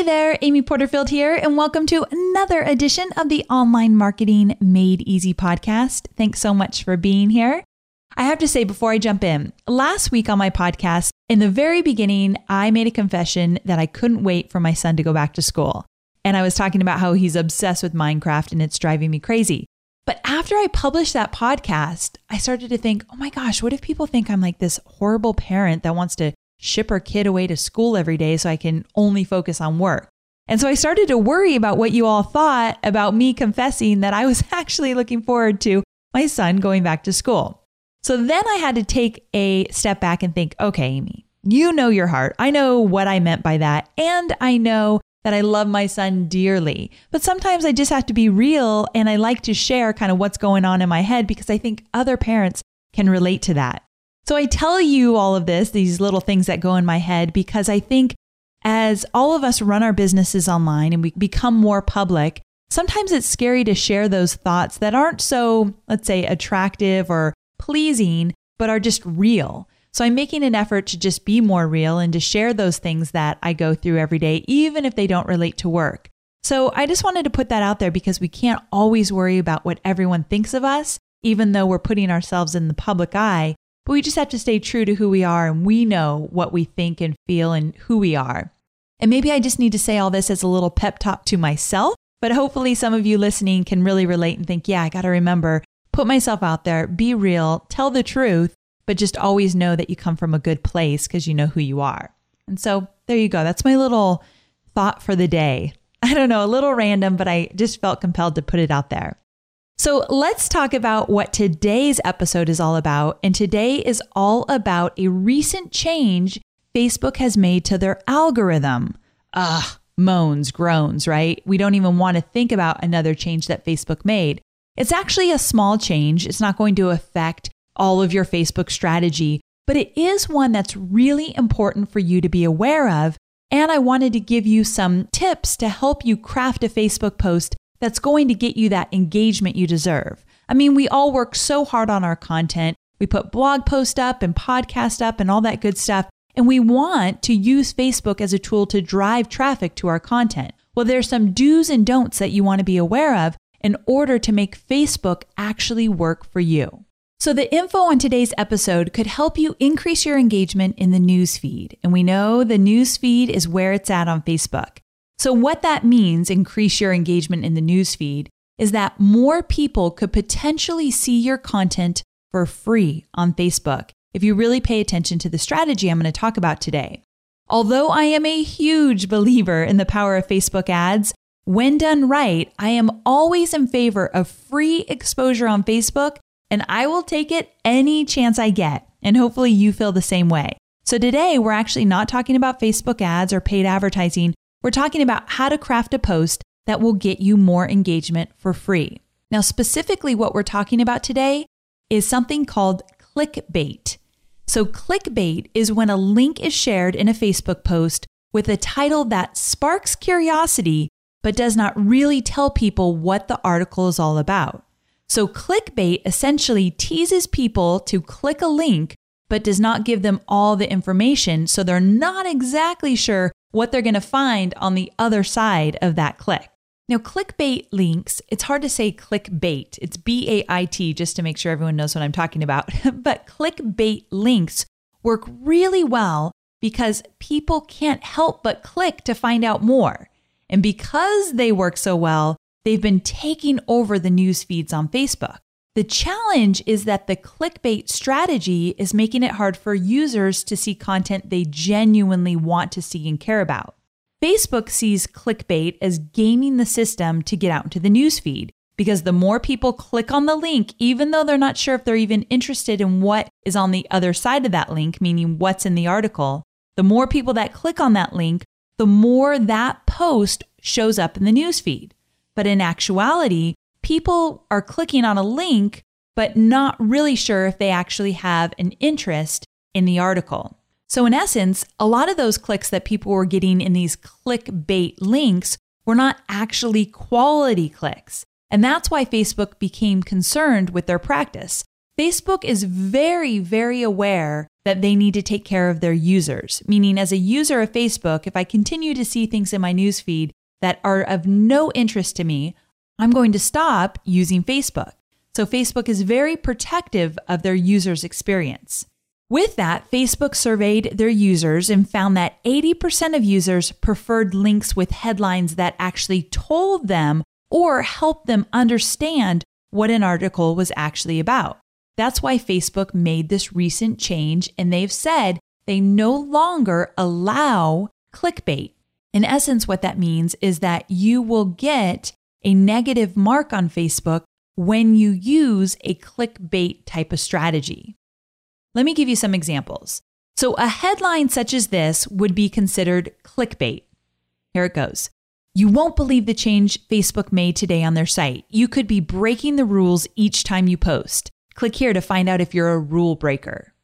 Hey there, Amy Porterfield here, and welcome to another edition of the Online Marketing Made Easy podcast. Thanks so much for being here. I have to say before I jump in, last week on my podcast, in the very beginning, I made a confession that I couldn't wait for my son to go back to school. And I was talking about how he's obsessed with Minecraft and it's driving me crazy. But after I published that podcast, I started to think, oh my gosh, what if people think I'm like this horrible parent that wants to ship her kid away to school every day so I can only focus on work. And so I started to worry about what you all thought about me confessing that I was actually looking forward to my son going back to school. So then I had to take a step back and think, okay, Amy, you know your heart. I know what I meant by that. And I know that I love my son dearly. But sometimes I just have to be real and I like to share kind of what's going on in my head because I think other parents can relate to that. So I tell you all of this, these little things that go in my head, because I think as all of us run our businesses online and we become more public, sometimes it's scary to share those thoughts that aren't so, let's say, attractive or pleasing, but are just real. So I'm making an effort to just be more real and to share those things that I go through every day, even if they don't relate to work. So I just wanted to put that out there because we can't always worry about what everyone thinks of us, even though we're putting ourselves in the public eye. But we just have to stay true to who we are and we know what we think and feel and who we are. And maybe I just need to say all this as a little pep talk to myself, but hopefully some of you listening can really relate and think, yeah, I got to remember, put myself out there, be real, tell the truth, but just always know that you come from a good place because you know who you are. And so there you go. That's my little thought for the day. I don't know, a little random, but I just felt compelled to put it out there. So let's talk about what today's episode is all about. And today is all about a recent change Facebook has made to their algorithm. Ugh, moans, groans, right? We don't even want to think about another change that Facebook made. It's actually a small change. It's not going to affect all of your Facebook strategy, but it is one that's really important for you to be aware of. And I wanted to give you some tips to help you craft a Facebook post that's going to get you that engagement you deserve. I mean, we all work so hard on our content. We put blog post up and podcast up and all that good stuff. And we want to use Facebook as a tool to drive traffic to our content. Well, there's some do's and don'ts that you want to be aware of in order to make Facebook actually work for you. So, the info on today's episode could help you increase your engagement in the news feed. And we know the news feed is where it's at on Facebook. So, what that means, increase your engagement in the newsfeed, is that more people could potentially see your content for free on Facebook if you really pay attention to the strategy I'm going to talk about today. Although I am a huge believer in the power of Facebook ads, when done right, I am always in favor of free exposure on Facebook, and I will take it any chance I get. And hopefully, you feel the same way. So, today we're actually not talking about Facebook ads or paid advertising. We're talking about how to craft a post that will get you more engagement for free. Now, specifically, what we're talking about today is something called clickbait. So, clickbait is when a link is shared in a Facebook post with a title that sparks curiosity but does not really tell people what the article is all about. So, clickbait essentially teases people to click a link but does not give them all the information, so they're not exactly sure what they're going to find on the other side of that click. Now, clickbait links, it's hard to say clickbait. It's B A I T, just to make sure everyone knows what I'm talking about. but clickbait links work really well because people can't help but click to find out more. And because they work so well, they've been taking over the news feeds on Facebook. The challenge is that the clickbait strategy is making it hard for users to see content they genuinely want to see and care about. Facebook sees clickbait as gaming the system to get out into the newsfeed because the more people click on the link, even though they're not sure if they're even interested in what is on the other side of that link, meaning what's in the article, the more people that click on that link, the more that post shows up in the newsfeed. But in actuality, people are clicking on a link, but not really sure if they actually have an interest in the article. So, in essence, a lot of those clicks that people were getting in these clickbait links were not actually quality clicks. And that's why Facebook became concerned with their practice. Facebook is very, very aware that they need to take care of their users. Meaning, as a user of Facebook, if I continue to see things in my newsfeed that are of no interest to me, I'm going to stop using Facebook. So, Facebook is very protective of their users' experience. With that, Facebook surveyed their users and found that 80% of users preferred links with headlines that actually told them or helped them understand what an article was actually about. That's why Facebook made this recent change and they've said they no longer allow clickbait. In essence, what that means is that you will get a negative mark on Facebook when you use a clickbait type of strategy. Let me give you some examples. So, a headline such as this would be considered clickbait. Here it goes. You won't believe the change Facebook made today on their site. You could be breaking the rules each time you post. Click here to find out if you're a rule breaker.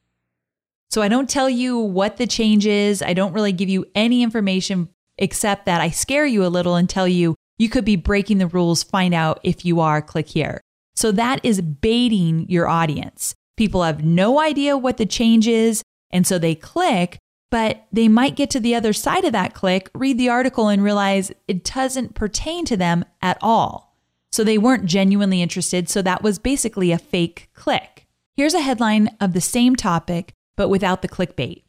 So I don't tell you what the change is. I don't really give you any information except that I scare you a little and tell you you could be breaking the rules. Find out if you are. Click here. So that is baiting your audience. People have no idea what the change is. And so they click, but they might get to the other side of that click, read the article, and realize it doesn't pertain to them at all. So they weren't genuinely interested. So that was basically a fake click. Here's a headline of the same topic, but without the clickbait.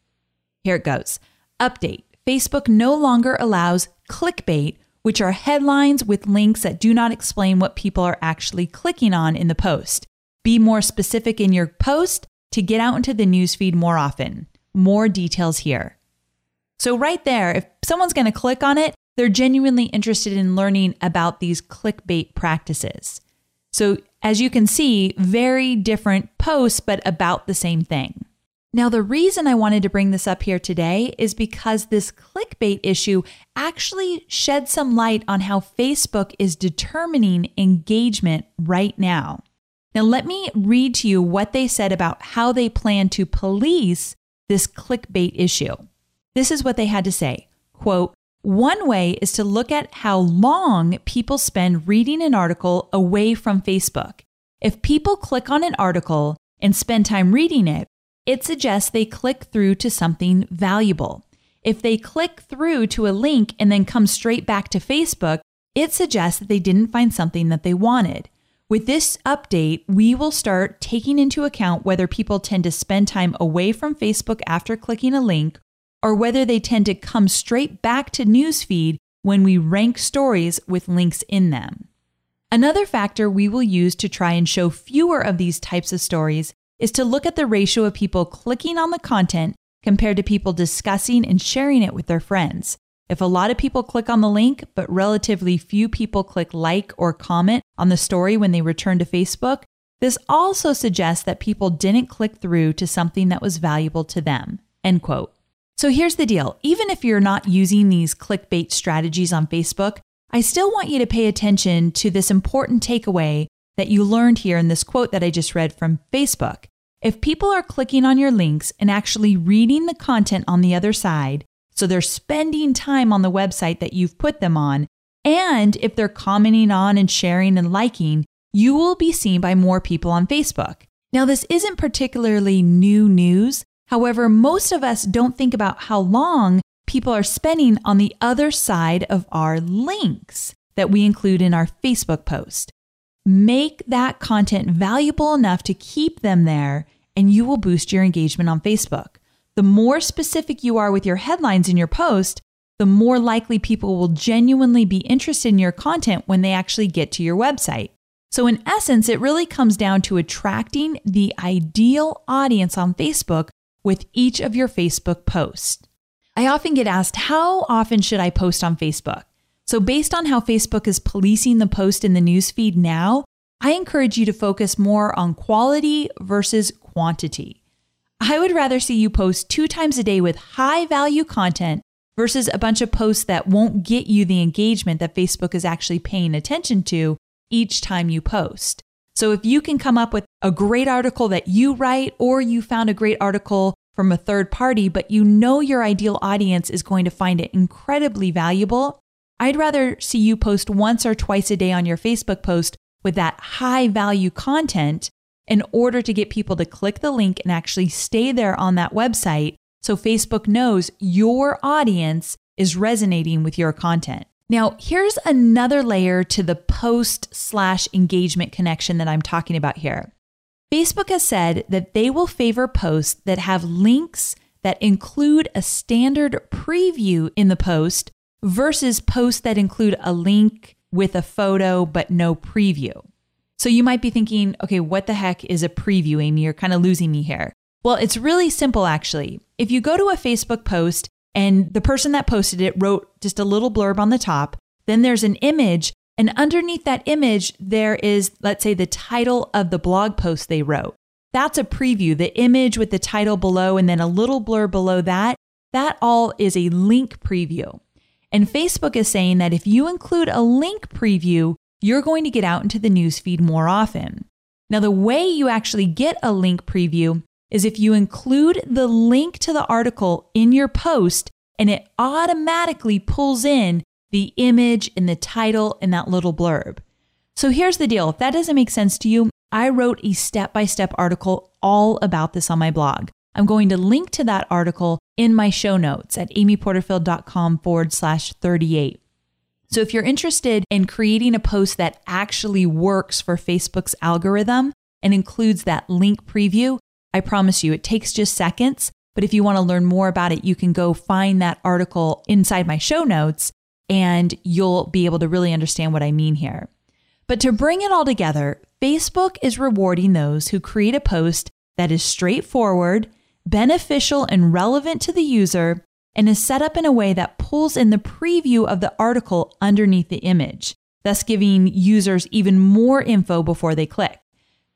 Here it goes Update Facebook no longer allows clickbait, which are headlines with links that do not explain what people are actually clicking on in the post. Be more specific in your post to get out into the newsfeed more often. More details here. So, right there, if someone's going to click on it, they're genuinely interested in learning about these clickbait practices. So, as you can see, very different posts, but about the same thing. Now, the reason I wanted to bring this up here today is because this clickbait issue actually shed some light on how Facebook is determining engagement right now. Now, let me read to you what they said about how they plan to police this clickbait issue. This is what they had to say. Quote, one way is to look at how long people spend reading an article away from Facebook. If people click on an article and spend time reading it, it suggests they click through to something valuable. If they click through to a link and then come straight back to Facebook, it suggests that they didn't find something that they wanted. With this update, we will start taking into account whether people tend to spend time away from Facebook after clicking a link or whether they tend to come straight back to newsfeed when we rank stories with links in them. Another factor we will use to try and show fewer of these types of stories is to look at the ratio of people clicking on the content compared to people discussing and sharing it with their friends. If a lot of people click on the link, but relatively few people click like or comment on the story when they return to Facebook, this also suggests that people didn't click through to something that was valuable to them. End quote. So here's the deal even if you're not using these clickbait strategies on Facebook, I still want you to pay attention to this important takeaway that you learned here in this quote that I just read from Facebook. If people are clicking on your links and actually reading the content on the other side, so they're spending time on the website that you've put them on, and if they're commenting on and sharing and liking, you will be seen by more people on Facebook. Now, this isn't particularly new news, However, most of us don't think about how long people are spending on the other side of our links that we include in our Facebook post. Make that content valuable enough to keep them there, and you will boost your engagement on Facebook. The more specific you are with your headlines in your post, the more likely people will genuinely be interested in your content when they actually get to your website. So, in essence, it really comes down to attracting the ideal audience on Facebook with each of your Facebook posts. I often get asked, how often should I post on Facebook? So, based on how Facebook is policing the post in the newsfeed now, I encourage you to focus more on quality versus quantity. I would rather see you post two times a day with high value content versus a bunch of posts that won't get you the engagement that Facebook is actually paying attention to each time you post. So if you can come up with a great article that you write, or you found a great article from a third party, but you know your ideal audience is going to find it incredibly valuable, I'd rather see you post once or twice a day on your Facebook post with that high value content in order to get people to click the link and actually stay there on that website so Facebook knows your audience is resonating with your content. Now, here's another layer to the post slash engagement connection that I'm talking about here. Facebook has said that they will favor posts that have links that include a standard preview in the post versus posts that include a link with a photo but no preview. So you might be thinking, okay, what the heck is a preview, Amy? You're kind of losing me here. Well, it's really simple actually. If you go to a Facebook post and the person that posted it wrote just a little blurb on the top, then there's an image, and underneath that image, there is, let's say, the title of the blog post they wrote. That's a preview, the image with the title below and then a little blurb below that. That all is a link preview. And Facebook is saying that if you include a link preview, you're going to get out into the newsfeed more often. Now, the way you actually get a link preview is if you include the link to the article in your post and it automatically pulls in the image and the title and that little blurb. So here's the deal if that doesn't make sense to you, I wrote a step by step article all about this on my blog. I'm going to link to that article in my show notes at amyporterfield.com forward slash 38. So if you're interested in creating a post that actually works for Facebook's algorithm and includes that link preview, I promise you it takes just seconds. But if you want to learn more about it, you can go find that article inside my show notes and you'll be able to really understand what I mean here. But to bring it all together, Facebook is rewarding those who create a post that is straightforward, beneficial and relevant to the user, and is set up in a way that pulls in the preview of the article underneath the image, thus giving users even more info before they click.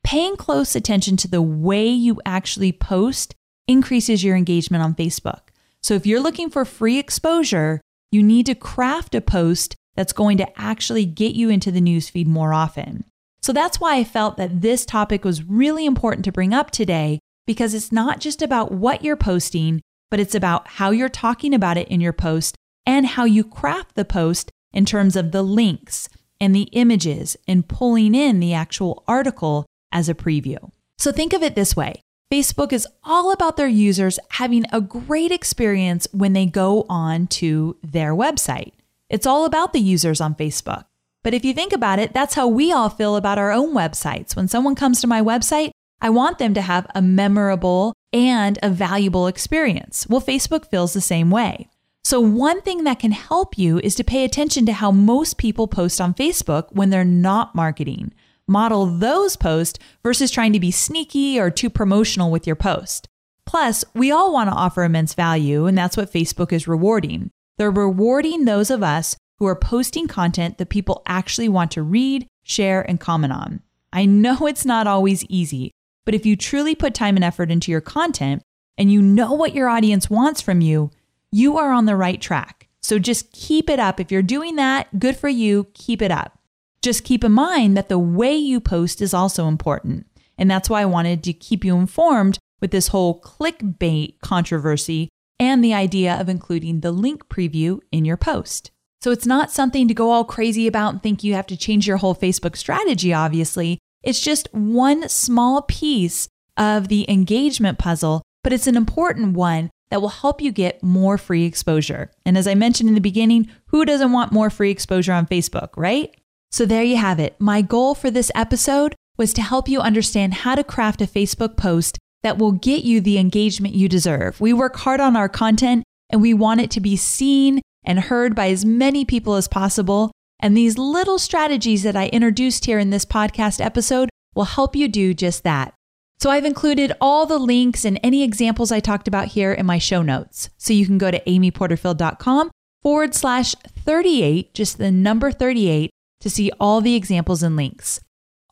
Paying close attention to the way you actually post increases your engagement on Facebook. So if you're looking for free exposure, you need to craft a post that's going to actually get you into the newsfeed more often. So that's why I felt that this topic was really important to bring up today because it's not just about what you're posting, but it's about how you're talking about it in your post and how you craft the post in terms of the links and the images and pulling in the actual article as a preview. So think of it this way Facebook is all about their users having a great experience when they go on to their website. It's all about the users on Facebook. But if you think about it, that's how we all feel about our own websites. When someone comes to my website, I want them to have a memorable and a valuable experience. Well, Facebook feels the same way. So, one thing that can help you is to pay attention to how most people post on Facebook when they're not marketing. Model those posts versus trying to be sneaky or too promotional with your post. Plus, we all want to offer immense value, and that's what Facebook is rewarding. They're rewarding those of us who are posting content that people actually want to read, share, and comment on. I know it's not always easy, but if you truly put time and effort into your content and you know what your audience wants from you, you are on the right track. So just keep it up. If you're doing that, good for you. Keep it up. Just keep in mind that the way you post is also important. And that's why I wanted to keep you informed with this whole clickbait controversy and the idea of including the link preview in your post. So it's not something to go all crazy about and think you have to change your whole Facebook strategy, obviously. It's just one small piece of the engagement puzzle, but it's an important one that will help you get more free exposure. And as I mentioned in the beginning, who doesn't want more free exposure on Facebook, right? So there you have it. My goal for this episode was to help you understand how to craft a Facebook post that will get you the engagement you deserve. We work hard on our content and we want it to be seen and heard by as many people as possible. And these little strategies that I introduced here in this podcast episode will help you do just that. So I've included all the links and any examples I talked about here in my show notes. So you can go to amyporterfield.com forward slash 38, just the number 38, to see all the examples and links.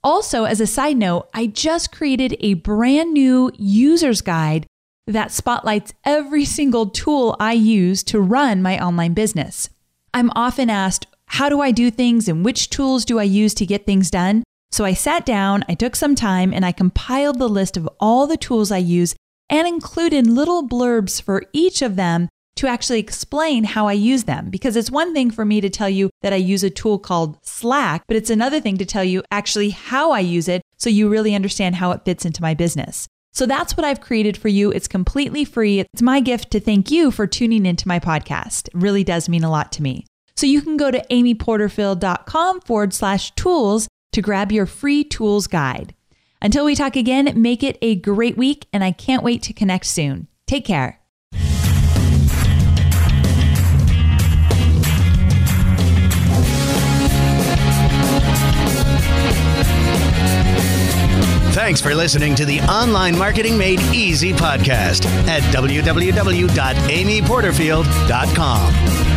Also, as a side note, I just created a brand new user's guide that spotlights every single tool I use to run my online business. I'm often asked, how do I do things and which tools do I use to get things done. So I sat down, I took some time, and I compiled the list of all the tools I use and included little blurbs for each of them to actually explain how I use them. Because it's one thing for me to tell you that I use a tool called Slack, but it's another thing to tell you actually how I use it so you really understand how it fits into my business. So that's what I've created for you. It's completely free. It's my gift to thank you for tuning into my podcast. It really does mean a lot to me. So you can go to amyporterfield.com forward slash tools to grab your free tools guide. Until we talk again, make it a great week, and I can't wait to connect soon. Take care. Thanks for listening to the Online Marketing Made Easy podcast at www.amyporterfield.com.